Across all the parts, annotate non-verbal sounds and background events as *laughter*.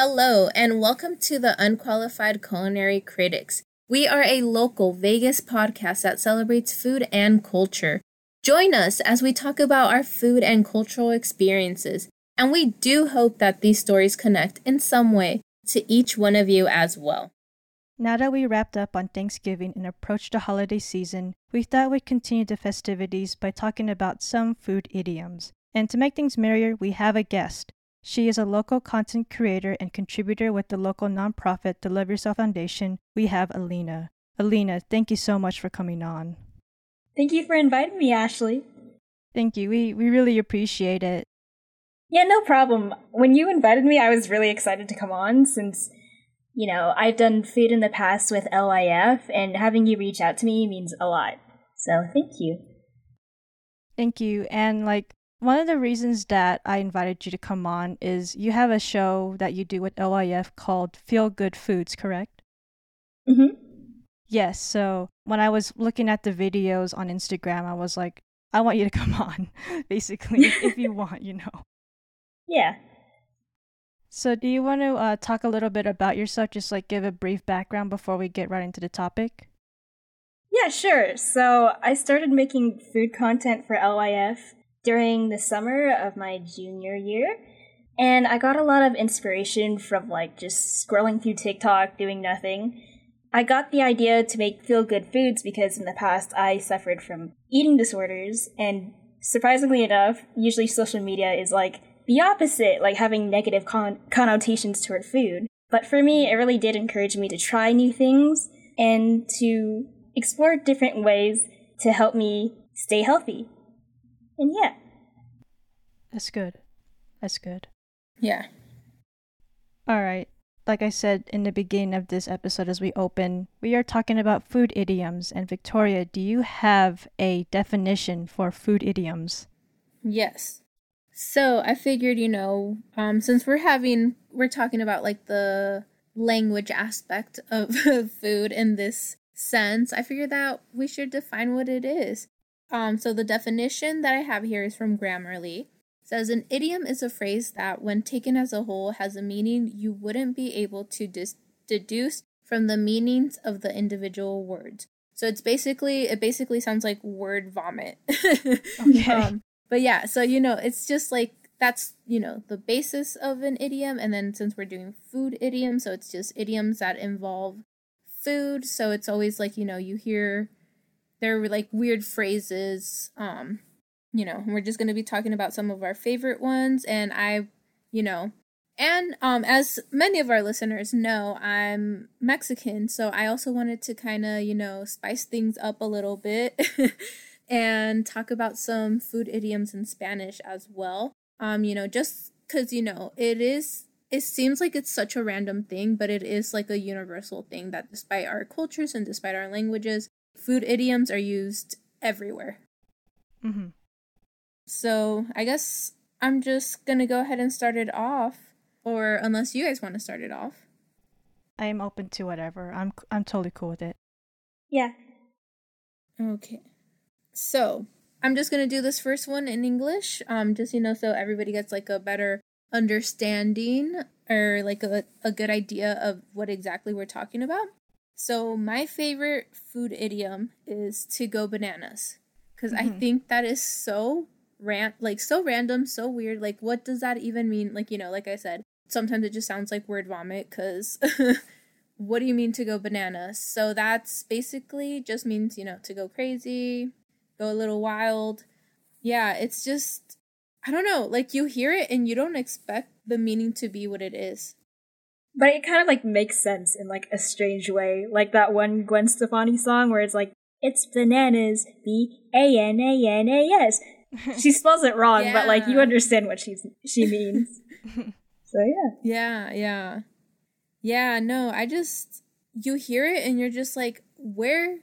Hello, and welcome to the Unqualified Culinary Critics. We are a local Vegas podcast that celebrates food and culture. Join us as we talk about our food and cultural experiences, and we do hope that these stories connect in some way to each one of you as well. Now that we wrapped up on Thanksgiving and approached the holiday season, we thought we'd continue the festivities by talking about some food idioms. And to make things merrier, we have a guest. She is a local content creator and contributor with the local nonprofit The Love Yourself Foundation. We have Alina. Alina, thank you so much for coming on. Thank you for inviting me, Ashley. Thank you. We we really appreciate it. Yeah, no problem. When you invited me, I was really excited to come on since you know, I've done food in the past with LIF and having you reach out to me means a lot. So, thank you. Thank you. And like one of the reasons that I invited you to come on is you have a show that you do with LIF called Feel Good Foods, correct? Mhm. Yes. So when I was looking at the videos on Instagram, I was like, I want you to *laughs* come on, *laughs* basically, if you want, you know. *laughs* Yeah. So do you want to uh, talk a little bit about yourself, just like give a brief background before we get right into the topic? Yeah, sure. So I started making food content for LIF during the summer of my junior year. And I got a lot of inspiration from like just scrolling through TikTok, doing nothing. I got the idea to make feel good foods because in the past I suffered from eating disorders, and surprisingly enough, usually social media is like the opposite, like having negative con- connotations toward food. But for me, it really did encourage me to try new things and to explore different ways to help me stay healthy. And yeah. That's good. That's good. Yeah. All right. Like I said in the beginning of this episode, as we open, we are talking about food idioms. And Victoria, do you have a definition for food idioms? Yes. So I figured, you know, um, since we're having, we're talking about like the language aspect of *laughs* food in this sense, I figured that we should define what it is. Um, so the definition that I have here is from Grammarly. It says an idiom is a phrase that, when taken as a whole, has a meaning you wouldn't be able to dis- deduce from the meanings of the individual words. So it's basically it basically sounds like word vomit. *laughs* Okay. um, but yeah, so you know, it's just like that's you know the basis of an idiom, and then since we're doing food idioms, so it's just idioms that involve food. So it's always like you know you hear they're like weird phrases. Um, you know, we're just gonna be talking about some of our favorite ones, and I, you know, and um, as many of our listeners know, I'm Mexican, so I also wanted to kind of you know spice things up a little bit. *laughs* and talk about some food idioms in Spanish as well. Um, you know, just because, you know, it is, it seems like it's such a random thing, but it is like a universal thing that despite our cultures and despite our languages, food idioms are used everywhere. Mm-hmm. So I guess I'm just gonna go ahead and start it off, or unless you guys want to start it off. I am open to whatever. I'm I'm totally cool with it. Yeah. Okay. So I'm just gonna do this first one in English, um, just you know, so everybody gets like a better understanding or like a, a good idea of what exactly we're talking about. So my favorite food idiom is to go bananas because I Mhm. think that is so ran like so random, so weird. Like, what does that even mean? Like, you know, like I said, sometimes it just sounds like word vomit because *laughs* what do you mean to go bananas? So that's basically just means you know to go crazy, go a little wild. Yeah, it's just I don't know, like you hear it and you don't expect the meaning to be what it is. But it kind of like makes sense in like a strange way. Like that one Gwen Stefani song where it's like, it's bananas, B A N A N A S. *laughs* She spells it wrong, but like you understand what she's she means. *laughs* so yeah. Yeah, yeah. Yeah, no, I just you hear it and you're just like, where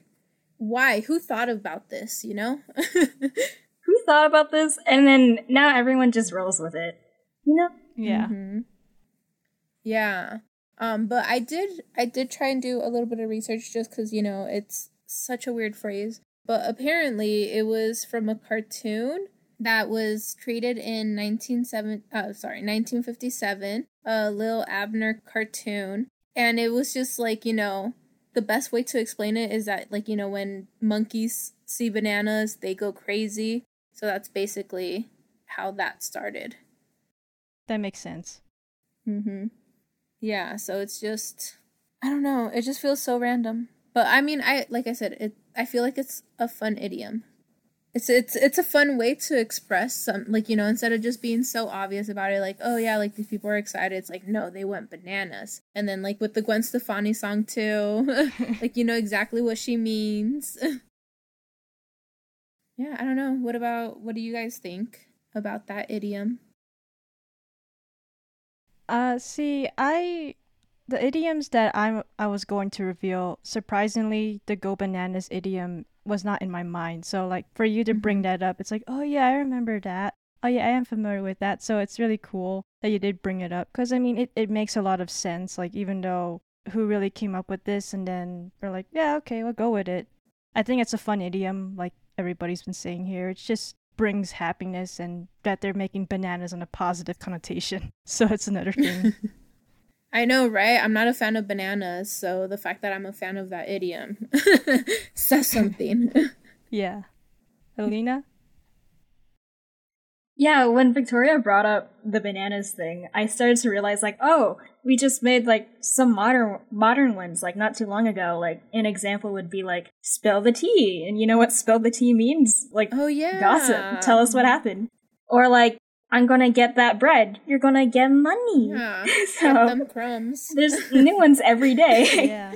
why? Who thought about this, you know? *laughs* Who thought about this? And then now everyone just rolls with it. You know? yeah. Mhm. Yeah. Um, but I did I did try and do a little bit of research just because, you know, it's such a weird phrase. But apparently it was from a cartoon that was created in 197 uh, sorry 1957 a Li'l Abner cartoon. And it was just like, you know, the best way to explain it is that, like, you know, when monkeys see bananas, they go crazy. So that's basically how that started. That makes sense. Mm-hmm. Yeah, so it's just I don't know, it just feels so random. But I mean I like I said, it I feel like it's a fun idiom. It's it's it's a fun way to express some like, you know, instead of just being so obvious about it, like, oh yeah, like these people are excited, it's like, no, they went bananas. And then like with the Gwen Stefani song too, *laughs* like you know exactly what she means. *laughs* yeah, I don't know. What about what do you guys think about that idiom? Uh, see, I the idioms that I'm I was going to reveal, surprisingly, the go bananas idiom was not in my mind. So like for you to bring Mhm. that up, it's like, oh yeah, I remember that. Oh yeah, I am familiar with that. So it's really cool that you did bring it up because I mean it, it makes a lot of sense. Like even though who really came up with this and then they're like, yeah, okay, we'll go with it. I think it's a fun idiom, like everybody's been saying here. It's just brings happiness and that they're making bananas on a positive connotation. *laughs* So it's another thing. *laughs* I know, right? I'm not a fan of bananas, so the fact that I'm a fan of that idiom *laughs* says something. yeah. Alina? Yeah, when Victoria brought up the bananas thing, I started to realize like, oh, we just made like some modern modern ones like not too long ago. Like an example would be like spill the tea, and you know what spill the tea means? Like oh yeah, gossip. Tell us what happened. Or like I'm gonna get that bread. You're gonna get money. Yeah, *laughs* So- get them crumbs. There's new ones every day. *laughs* Yeah.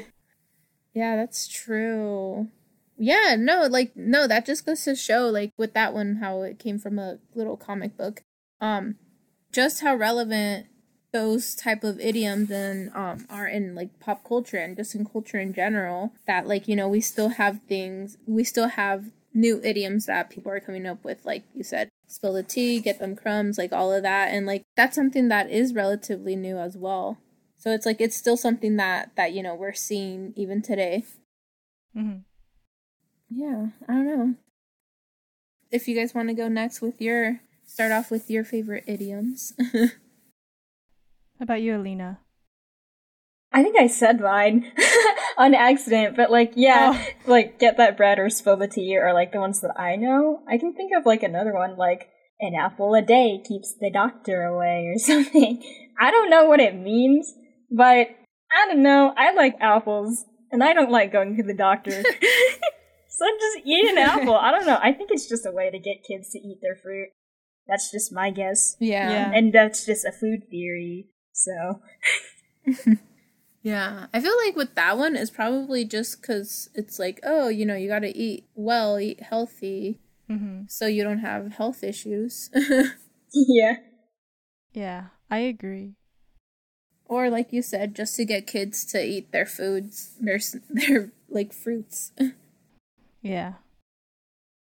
Yeah, that's true. Yeah, no, like no, that just goes to show like with that one how it came from a little comic book. Um just how relevant those type of idioms and um are in like pop culture and just in culture in general that like you know we still have things we still have new idioms that people are coming up with like you said spill the tea get them crumbs like all of that and like that's something that is relatively new as well. So it's like it's still something that that you know we're seeing even today. Hmm yeah, I don't know. If you guys want to go next with your start off with your favorite idioms. *laughs* How about you, Alina? I think I said mine *laughs* on accident, but like, yeah, Oh. like get that bread or spill the tea or like the ones that I know. I can think of like another one, like an apple a day keeps the doctor away or *laughs* something. I don't know what it means, but I don't know. I like apples and I don't like going to the doctor. So just eat an apple. I don't know. I think it's just a way to get kids to eat their fruit. That's just my guess. yeah. Yeah. And that's just a food theory. So, *laughs* Yeah. I feel like with that one it's probably just cuz it's like, oh, you know, you got to eat well, eat healthy hmm so you don't have health issues. *laughs* yeah. Yeah, I agree. or like you said, just to get kids to eat their foods, their *laughs* their like fruits. Yeah.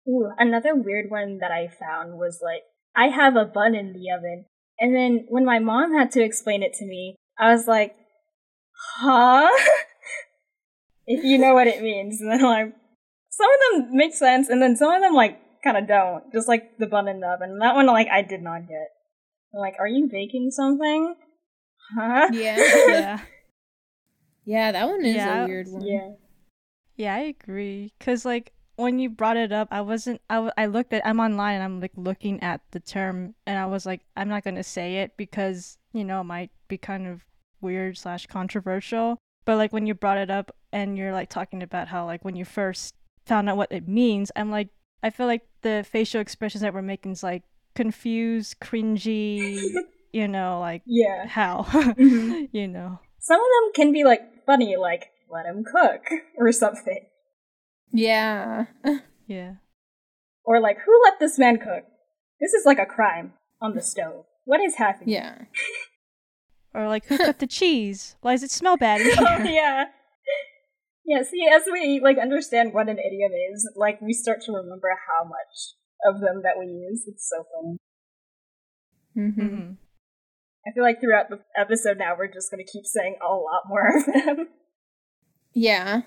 Ooh, another weird one that I found was like, I have a bun in the oven. And then when my mom had to explain it to me, I was like, huh? *laughs* if you know what it means. And then like, some of them make sense, and then some of them like kind of don't. Just like the bun in the oven. That one like I did not get. I'm like, are you baking something? Huh? *laughs* yeah. Yeah. *laughs* Yeah, that one is Yeah. a weird one. Yeah. Yeah, I agree. Cause like when you brought it up, I wasn't. I, w- I looked at. I'm online and I'm like looking at the term, and I was like, I'm not gonna say it because you know it might be kind of weird slash controversial. But like when you brought it up and you're like talking about how like when you first found out what it means, I'm like, I feel like the facial expressions that we're making is like confused, cringy. you know, like Yeah. how, *laughs* Mhm. you know. Some of them can be like funny, like, let him cook, *laughs* or something. Yeah. *laughs* Yeah. Or like, who let this man cook? This is like a crime on the stove. What is happening? Yeah. *laughs* Or like, who cut the cheese? Why does it smell bad in oh yeah. Yeah, see, as we like understand what an idiom is, like we start to remember how much of them that we use. It's so funny. Mm-hmm. Mhm. I feel like throughout the episode now we're just gonna keep saying a lot more of them. Yeah.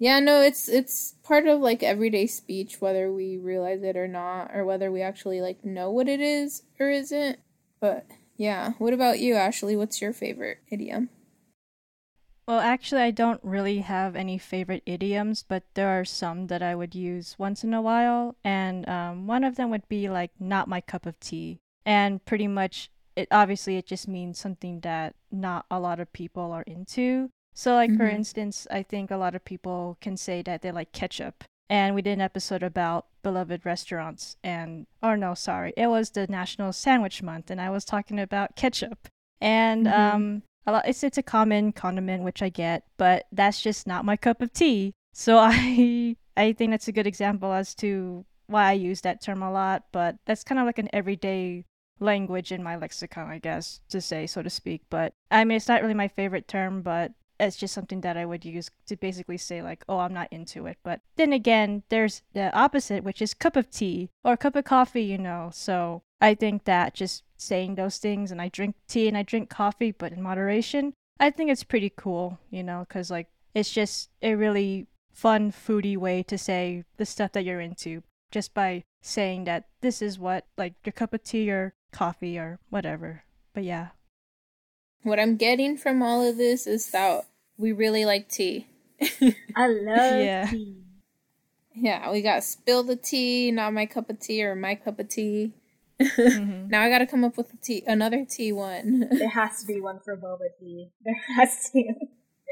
Yeah, no, it's it's part of like everyday speech whether we realize it or not or whether we actually like know what it is or isn't. But Yeah. What about you, Ashley? What's your favorite idiom? Well, actually, I don't really have any favorite idioms, but there are some that I would use once in a while. And um, one of them would be like, not my cup of tea. And pretty much, it obviously, it just means something that not a lot of people are into. So, like, for Mhm. instance, I think a lot of people can say that they like ketchup. And we did an episode about beloved restaurants. And, or no, sorry, it was the National Sandwich Month. And I was talking about ketchup. And, Mhm. um, a lot, it's it's a common condiment which I get, but that's just not my cup of tea. So *laughs* I I think that's a good example as to why I use that term a lot, but that's kind of like an everyday language in my lexicon, I guess, to say so to speak. But I mean, it's not really my favorite term, but it's just something that I would use to basically say like, "Oh, I'm not into it." But then again, there's the opposite, which is cup of tea or cup of coffee, you know. So I think that just saying those things and I drink tea and I drink coffee, but in moderation, I think it's pretty cool, you know, because like it's just a really fun, foodie way to say the stuff that you're into just by saying that this is what, like, your cup of tea or coffee or whatever. But yeah. What I'm getting from all of this is that we really like tea. *laughs* I love Yeah. tea. yeah, we got spill the tea, not my cup of tea or my cup of tea. Mhm. Now I got to come up with a tea, another tea one. *laughs* There has to be one for boba tea. There has to.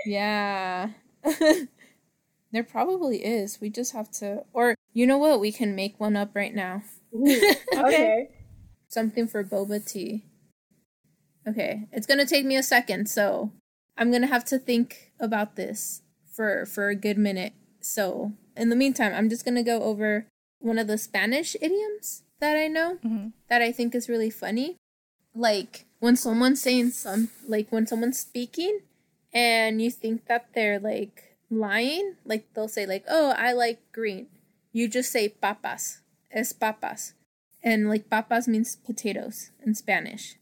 yeah. *laughs* there probably is. We just have to or you know what? We can make one up right now. Ooh, okay. Something for boba tea. Okay, it's going to take me a second, so I'm going to have to think about this for for a good minute. So, in the meantime, I'm just going to go over one of the Spanish idioms that I know Mhm. that I think is really funny. Like when someone's saying some like when someone's speaking and you think that they're like lying, like they'll say like, "Oh, I like green." You just say papas. Es papas. And like papas means potatoes in Spanish.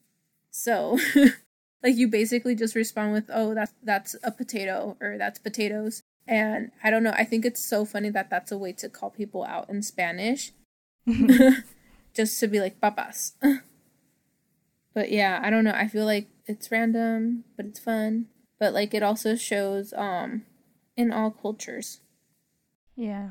So, *laughs* like you basically just respond with, "Oh, that's that's a potato" or "That's potatoes." And I don't know, I think it's so funny that that's a way to call people out in Spanish *laughs* *laughs* just to be like papas. but yeah, I don't know. I feel like it's random, but it's fun. But like it also shows um in all cultures. Yeah.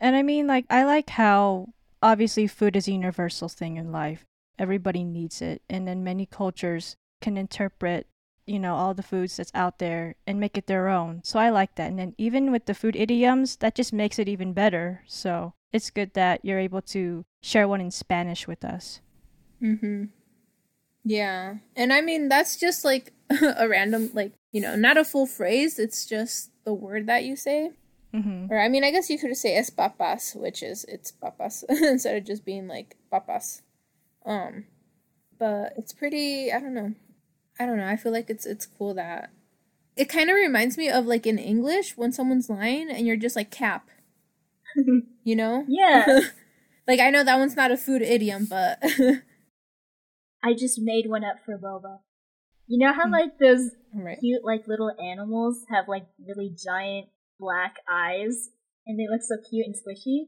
And I mean, like, I like how obviously food is a universal thing in life. Everybody needs it. And then many cultures can interpret, you know, all the foods that's out there and make it their own. So I like that. And then even with the food idioms, that just makes it even better. So it's good that you're able to share one in Spanish with us. Mhm. Yeah. And I mean that's just like *laughs* a random like, you know, not a full phrase, it's just the word that you say. Mm-hmm. Or I mean, I guess you could say es papas, which is it's papas *laughs* instead of just being like papas. Um, but it's pretty. I don't know. I don't know. I feel like it's it's cool that it kind of reminds me of like in English when someone's lying and you're just like cap. *laughs* You know? Yeah. *laughs* like I know that one's not a food idiom, but *laughs* I just made one up for boba. You know how Hmm. like those right. cute like little animals have like really giant black eyes and they look so cute and squishy?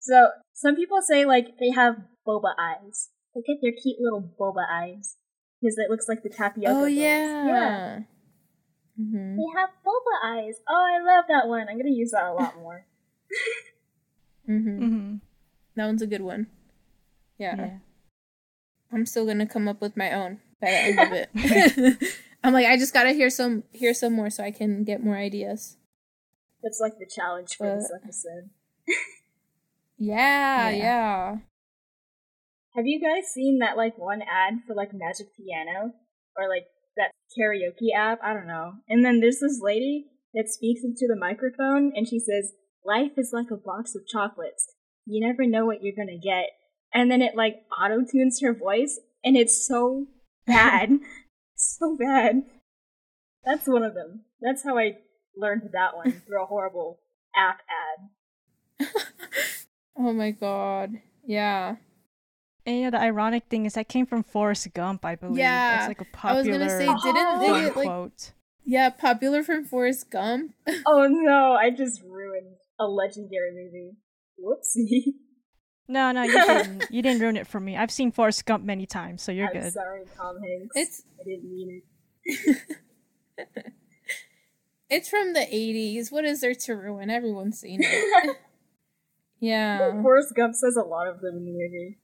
So some people say like they have boba eyes. Look at their cute little boba eyes. Because it looks like the tapioca. Oh balls. yeah. Yeah. hmm They have boba eyes. Oh, I love that one. I'm gonna use that a lot more. *laughs* hmm Mm-hmm. That one's a good one. yeah. Yeah. I'm still gonna come up with my own by the end of it. *laughs* *laughs* I'm like, I just gotta hear some hear some more so I can get more ideas. That's like the challenge for this Uh, episode. Yeah, Yeah. yeah. Have you guys seen that like one ad for like Magic Piano or like that karaoke app? I don't know. And then there's this lady that speaks into the microphone and she says, "Life is like a box of chocolates. You never know what you're gonna get." And then it like auto tunes her voice, and it's so bad, *laughs* so bad. That's one of them. That's how I learned that one *laughs* through a horrible app ad. *laughs* oh my god. Yeah. And you know, the ironic thing is that came from Forrest Gump, I believe. Yeah, It's like a I was popular gonna say, didn't they get, like- quote. Yeah, popular from Forrest Gump. *laughs* Oh no, I just ruined a legendary movie. Whoopsie. No, no, you *laughs* didn't. you didn't ruin it for me. I've seen Forrest Gump many times, so you're I'm good. sorry, Tom Hanks. It's I didn't mean it. *laughs* it's from the 80s. What is there to ruin? Everyone's seen it. yeah. Forrest Gump says a lot of them in the movie.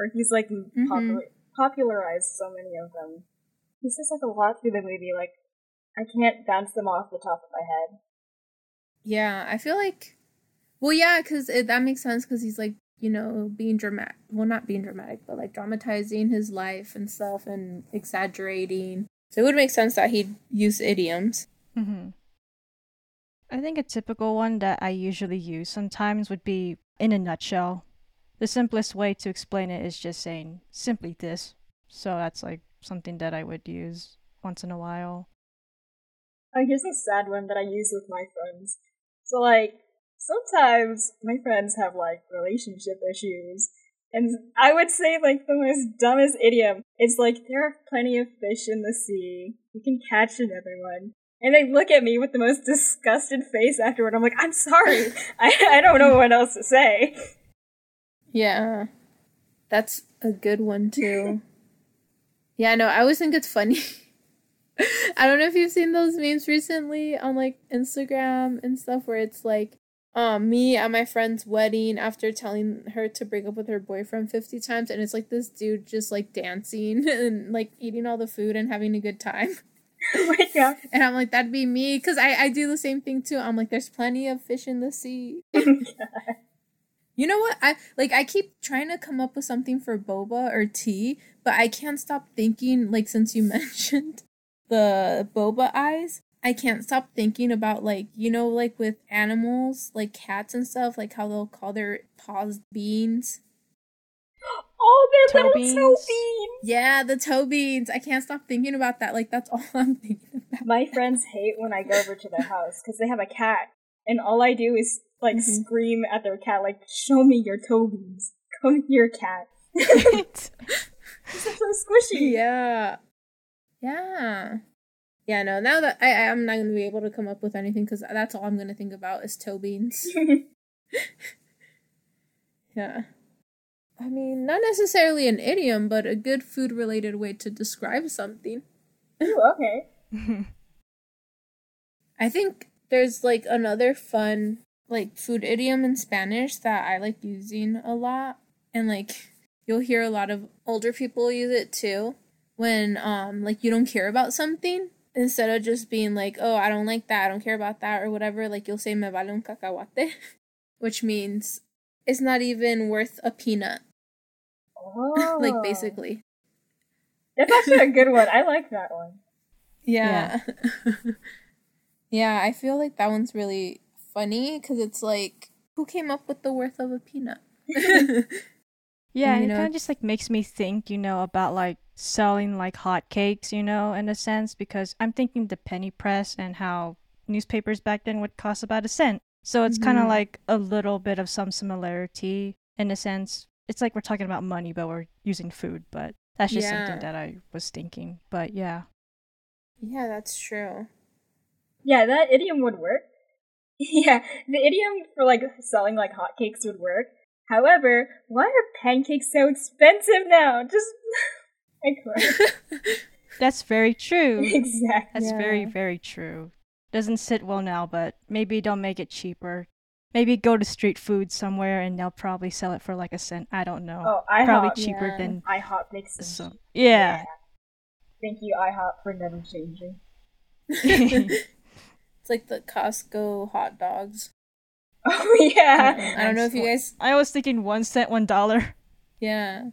Or he's like Mm-hmm. popular, popularized so many of them. He says like a lot through the movie, like I can't bounce them off the top of my head. Yeah, I feel like well, yeah, cuz that makes sense cuz he's like, you know, being dramatic. Well, not being dramatic, but like dramatizing his life and stuff and exaggerating. So it would make sense that he'd use idioms. hmm I think a typical one that I usually use sometimes would be in a nutshell. The simplest way to explain it is just saying simply this. So that's like something that I would use once in a while. Oh, here's a sad one that I use with my friends. So like sometimes my friends have like relationship issues. And I would say like the most dumbest idiom. It's like there are plenty of fish in the sea. You can catch another one. And they look at me with the most disgusted face afterward. I'm like, I'm sorry. *laughs* I, I don't know what else to say. Yeah. That's a good one too. *laughs* yeah, no, I always think it's funny. *laughs* I don't know if you've seen those memes recently on like Instagram and stuff where it's like um me at my friend's wedding after telling her to break up with her boyfriend 50 times and it's like this dude just like dancing *laughs* and like eating all the food and having a good time. oh my god. And I'm like that'd be me cuz I I do the same thing too. I'm like there's plenty of fish in the sea. You know what? I like I keep trying to come up with something for boba or tea, but I can't stop thinking like since you *laughs* mentioned the boba eyes, I can't stop thinking about like, you know, like with animals, like cats and stuff, like how they'll call their paws beans. Oh, they're Toe little beans? toe beans. Yeah, the toe beans. I can't stop thinking about that. Like that's all *laughs* I'm thinking about. My friends hate when I go over to their house because they have a cat, and all I do is like Mhm. scream at their cat, like, "Show me your toe beans. Come here, cat." They're *laughs* so squishy. Yeah. Yeah. Yeah, no, now that I I'm not gonna be able to come up with anything because that's all I'm gonna think about is toe beans. *laughs* Yeah. I mean, not necessarily an idiom, but a good food related way to describe something. Ooh, okay. *laughs* I think there's like another fun like food idiom in Spanish that I like using a lot and like you'll hear a lot of older people use it too when um like you don't care about something instead of just being like, "Oh, I don't like that. I don't care about that" or whatever, like you'll say me vale un cacahuate, *laughs* which means it's not even worth a peanut. *laughs* Oh. like basically. That's actually a good one. I like that one. Yeah. Yeah, *laughs* I feel like that one's really funny because it's like, who came up with the worth of a peanut? *laughs* Yeah, you and it kind of just like makes me think, you know, about like selling like hotcakes, you know, in a sense, because I'm thinking the penny press and how newspapers back then would cost about a cent. So it's kind of mm-hmm. like a little bit of some similarity in a sense. It's like we're talking about money, but we're using food. But that's just Yeah. something that I was thinking. But yeah. yeah, that's true. Yeah, that idiom would work. *laughs* Yeah, the idiom for like selling like hotcakes would work. However, why are pancakes so expensive now? Just *laughs* I quit. *laughs* That's very true. exactly. That's very, Yeah. very true. Doesn't sit well now, but maybe don't make it cheaper. Maybe go to street food somewhere and they'll probably sell it for like a cent. I don't know. Oh, IHOP. probably cheaper Yeah. than IHOP makes sense. so. Yeah. Thank you, IHOP, for never changing. It's like the Costco hot dogs. *laughs* Oh yeah. I don't know if you guys. I was thinking one cent, one dollar. Yeah.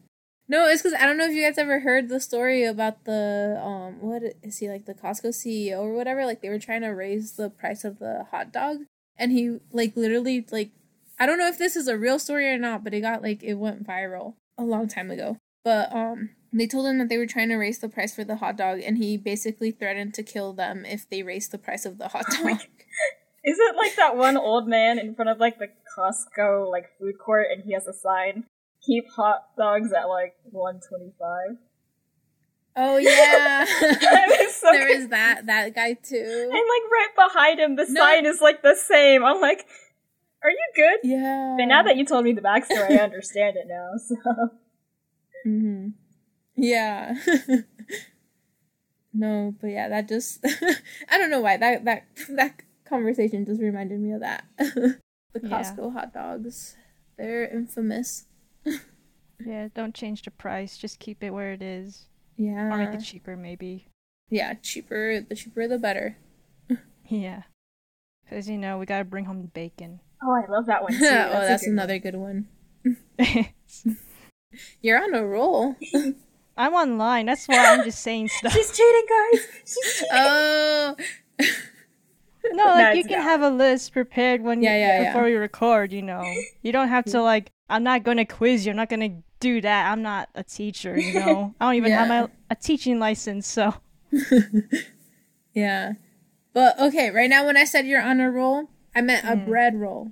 No, it's because I don't know if you guys ever heard the story about the um what is he like the Costco CEO or whatever like they were trying to raise the price of the hot dog and he like literally like I don't know if this is a real story or not but it got like it went viral a long time ago but um they told him that they were trying to raise the price for the hot dog and he basically threatened to kill them if they raised the price of the hot dog. *laughs* Is it like that one old man in front of like the Costco like food court and he has a sign? Keep hot dogs at like one twenty five. oh *laughs* yeah. So there is that that guy too. And like right behind him, the No. sign is like the same. I'm like, Are you good? Yeah. But now that you told me the backstory, I *laughs* understand it now. So hmm Yeah. *laughs* no, but yeah, that just *laughs* I don't know why that that *laughs* that conversation just reminded me of that. the Yeah. Costco hot dogs. They're infamous. Yeah, don't change the price. Just keep it where it is. Yeah. Or make it cheaper, maybe. yeah, cheaper the cheaper the better. Yeah. Because, you know, we gotta bring home the bacon. Oh, I love that one too. oh, a that's good one. another good one. You're on a roll. I'm online. That's why I'm just saying *laughs* stuff. She's cheating, guys. She's *laughs* cheating. oh. No, *laughs* like No, you can not. have a list prepared when Yeah, you, yeah, yeah. before we record. You know, you don't have to like. I'm not going to quiz you. I'm not going to do that. I'm not a teacher. You know, I don't even have my a teaching license. So yeah. But okay, right now when I said you're on a roll, I meant a Mm. bread roll.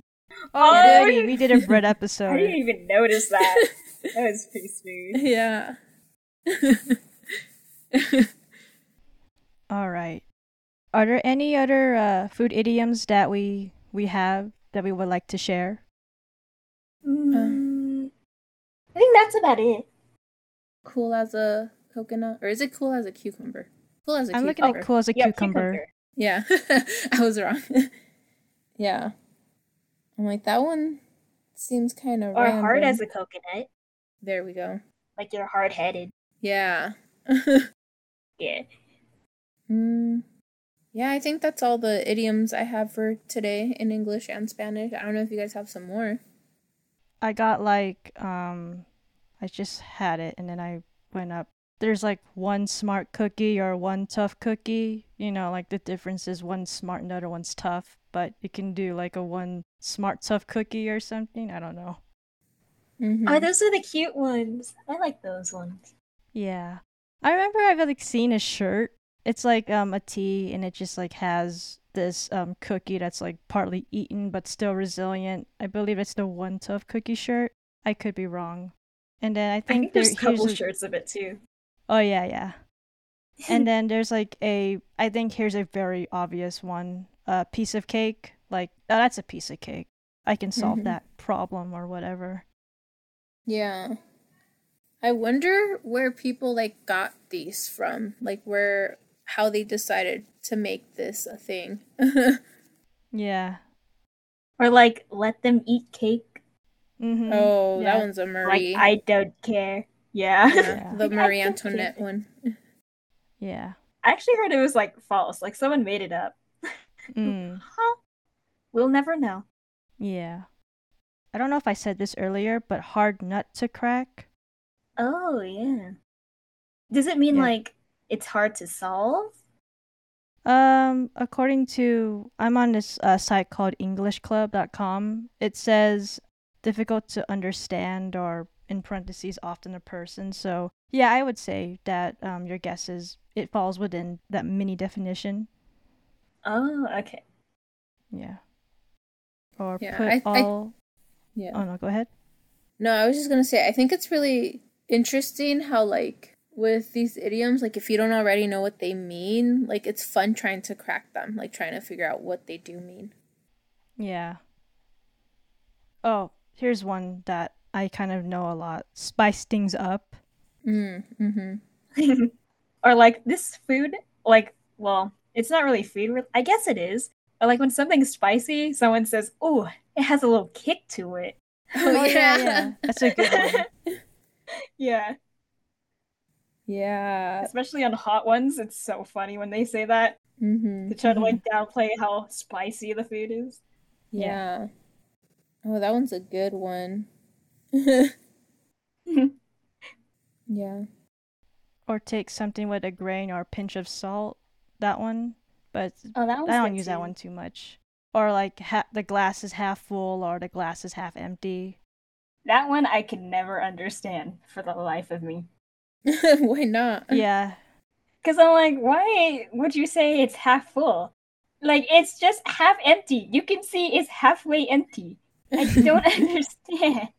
Oh, goody, we did a bread episode. I didn't even notice that. that was pretty smooth. Yeah. *laughs* All right. Are there any other uh, food idioms that we we have that we would like to share? Mm, I think that's about it. cool as a coconut, or is it cool as a cucumber? Cool as a I'm looking at cool as a Yeah, cucumber. Yeah, *laughs* I was wrong. *laughs* yeah, I'm like that one seems kind of Or hard as a coconut. There we go. Like you're hard headed. Yeah. *laughs* Yeah. mm, yeah, I think that's all the idioms I have for today in English and Spanish. I don't know if you guys have some more. I got like um I just had it and then I went up. There's like one smart cookie or one tough cookie. You know, like the difference is one's smart and the other one's tough. But you can do like a one smart tough cookie or something. I don't know. Mm-hmm. Oh, those are the cute ones. I like those ones. Yeah. I remember I've like seen a shirt. It's like um a tea and it just like has this um cookie that's like partly eaten but still resilient. I believe it's the one tough cookie shirt. I could be wrong. And then I I think, think there's a couple shirts of it too. Oh yeah, yeah. And *laughs* then there's like a I think here's a very obvious one. A piece of cake. Like oh, that's a piece of cake. I can solve Mhm. that problem or whatever. Yeah. I wonder where people like got these from, like where how they decided to make this a thing. *laughs* Yeah. Or like let them eat cake. Mm-hmm. oh, Yeah. that one's a Marie. Like I don't care. Yeah. Yeah, *laughs* Yeah. the Marie Antoinette one. Yeah. I actually heard it was like false. Like someone made it up. *laughs* Mm. Huh? We'll never know. Yeah. I don't know if I said this earlier, but hard nut to crack. Oh yeah. Does it mean Yeah. like it's hard to solve? Um, according to I'm on this uh, site called EnglishClub.com. It says difficult to understand or in parentheses often a person. So yeah, I would say that um your guess is it falls within that mini definition. Oh, okay. Yeah. Or Yeah, put I- I- all. Yeah. Oh no, go ahead. No, I was just gonna say I think it's really interesting how like with these idioms, like if you don't already know what they mean, like it's fun trying to crack them, like trying to figure out what they do mean. Yeah. Oh, here's one that I kind of know a lot. Spice things up. Mm, mm-hmm. *laughs* or like this food, like well, it's not really food. re- I guess it is. Or like when something's spicy, someone says, "Oh, it has a little kick to it." Oh, yeah. *laughs* That's a good one. *laughs* yeah, Yeah. especially on hot ones, it's so funny when they say that Mm-hmm. to try to like downplay how spicy the food is. Yeah. Oh, that one's a good one. *laughs* yeah. Or take something with a grain or a pinch of salt. That one. But Oh, that I don't good use that one too much. Or like ha- the glass is half full or the glass is half empty. That one I can never understand for the life of me. *laughs* Why not? Yeah. Because I'm like, why would you say it's half full? Like, it's just half empty. You can see it's halfway empty. I don't *laughs* understand.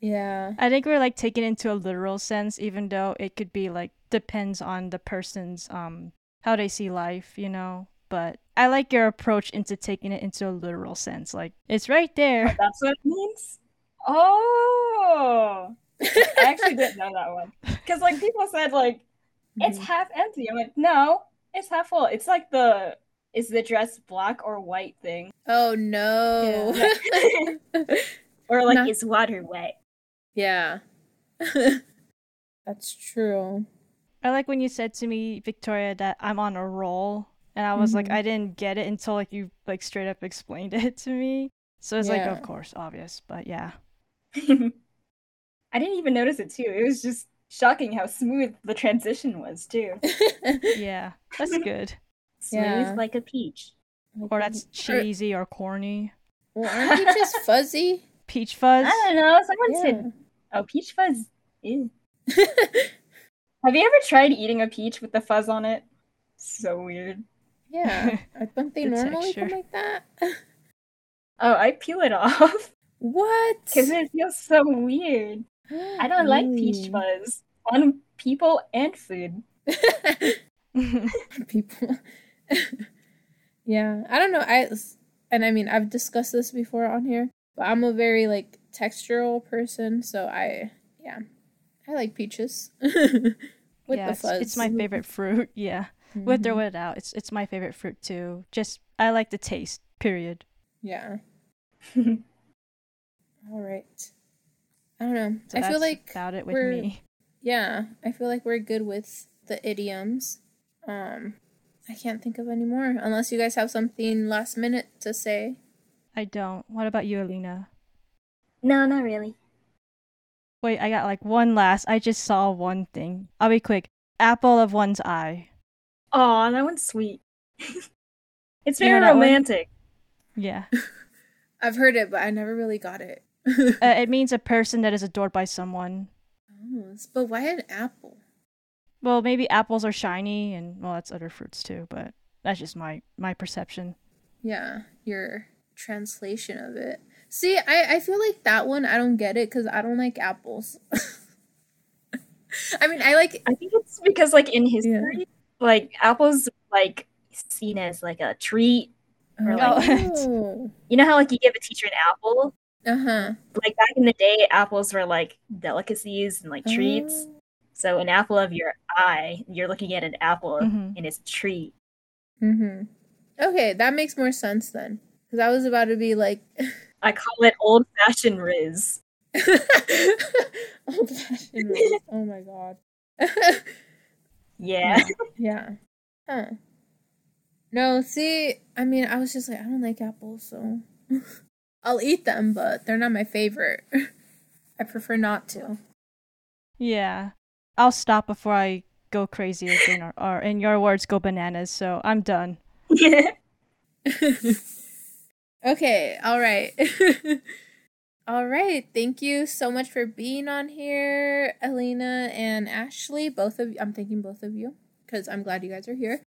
Yeah. I think we're like taking it into a literal sense, even though it could be like depends on the person's um how they see life, you know. but I like your approach into taking it into a literal sense. Like it's right there. That's what it means. Oh, *laughs* I actually didn't know that one because like people said like it's Mhm. half empty. I'm like, no, it's half full. It's like the is the dress black or white thing, Oh no. *laughs* or like No. is water wet? yeah. *laughs* That's true. I like when you said to me, Victoria, that I'm on a roll, and I was like, Mhm. I didn't get it until like you like straight up explained it to me. So it's like, of course, obvious, but yeah. *laughs* I didn't even notice it too. It was just shocking how smooth the transition was too. *laughs* Yeah, that's good. Smooth Yeah. like a peach. Or that's cheesy or corny. Well, aren't peaches *laughs* fuzzy? Peach fuzz. I don't know. Someone Yeah. said, "Oh, peach fuzz." Ew. Have you ever tried eating a peach with the fuzz on it? So weird. yeah. I don't think they The normally come like that? Oh, I peel it off what? because it feels so weird. I don't like peach *gasps* fuzz on people and food. *laughs* people. *laughs* yeah, I don't know. I and I mean I've discussed this before on here, but I'm a very like textural person, so I yeah, I like peaches *laughs* with yeah, the it's, fuzz. it's my favorite fruit. Yeah, with or without, it's it's my favorite fruit too. Just I like the taste. Period. Yeah. All right. I don't know. So I feel like about it with we're- me. yeah, I feel like we're good with the idioms. Um, I can't think of any more unless you guys have something last minute to say. I don't. What about you, Alina? no, not really. Wait, I got like one last. I just saw one thing. I'll be quick. Apple of one's eye. Oh, that one's sweet. *laughs* it's You know very that one? romantic. Yeah. *laughs* I've heard it, but I never really got it. Uh, *laughs* it means a person that is adored by someone. Oh, but why an apple? Well, maybe apples are shiny, and well, that's other fruits too. But that's just my my perception. Yeah, your translation of it. See, I, I feel like that one I don't get it because I don't like apples. *laughs* I mean, I like I think it's because, like, in history, like apples like seen as like a treat. Or, like- oh, *laughs* You know how like you give a teacher an apple? Uh huh, Like back in the day, apples were like delicacies and like treats. Oh. So an apple of your eye, you're looking at an apple Mhm. and it's a treat. Mm-hmm. Okay, that makes more sense then. Because I was about to be like, I call it old fashioned Riz. *laughs* old fashioned. Riz. *laughs* Oh my god. Yeah. *laughs* yeah. Huh. No, see, I mean, I was just like, I don't like apples, so I'll eat them, but they're not my favorite. *laughs* I prefer not to. Yeah. I'll stop before I go crazy again, or, or in your words, go bananas. So I'm done. yeah. *laughs* *laughs* okay, all right. all right. Thank you so much for being on here, Elena and Ashley. Both of you. I'm thanking both of you because I'm glad you guys are here.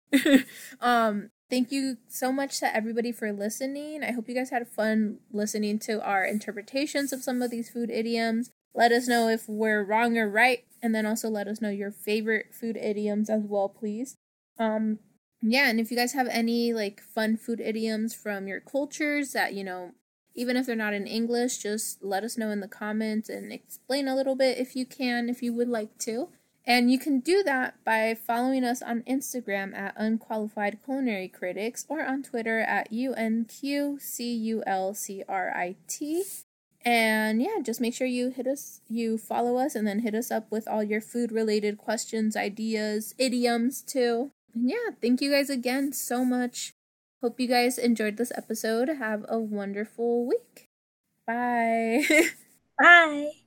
um, thank you so much to everybody for listening. I hope you guys had fun listening to our interpretations of some of these food idioms. Let us know if we're wrong or right, and then also let us know your favorite food idioms as well, please. Um, yeah, and if you guys have any like fun food idioms from your cultures that, you know, even if they're not in English, just let us know in the comments and explain a little bit if you can, if you would like to. And you can do that by following us on Instagram at Unqualified Culinary Critics or on Twitter at UNQCULCRIT. And yeah, just make sure you hit us, you follow us, and then hit us up with all your food related questions, ideas, idioms too. And yeah, thank you guys again so much. Hope you guys enjoyed this episode. Have a wonderful week. Bye. *laughs* Bye.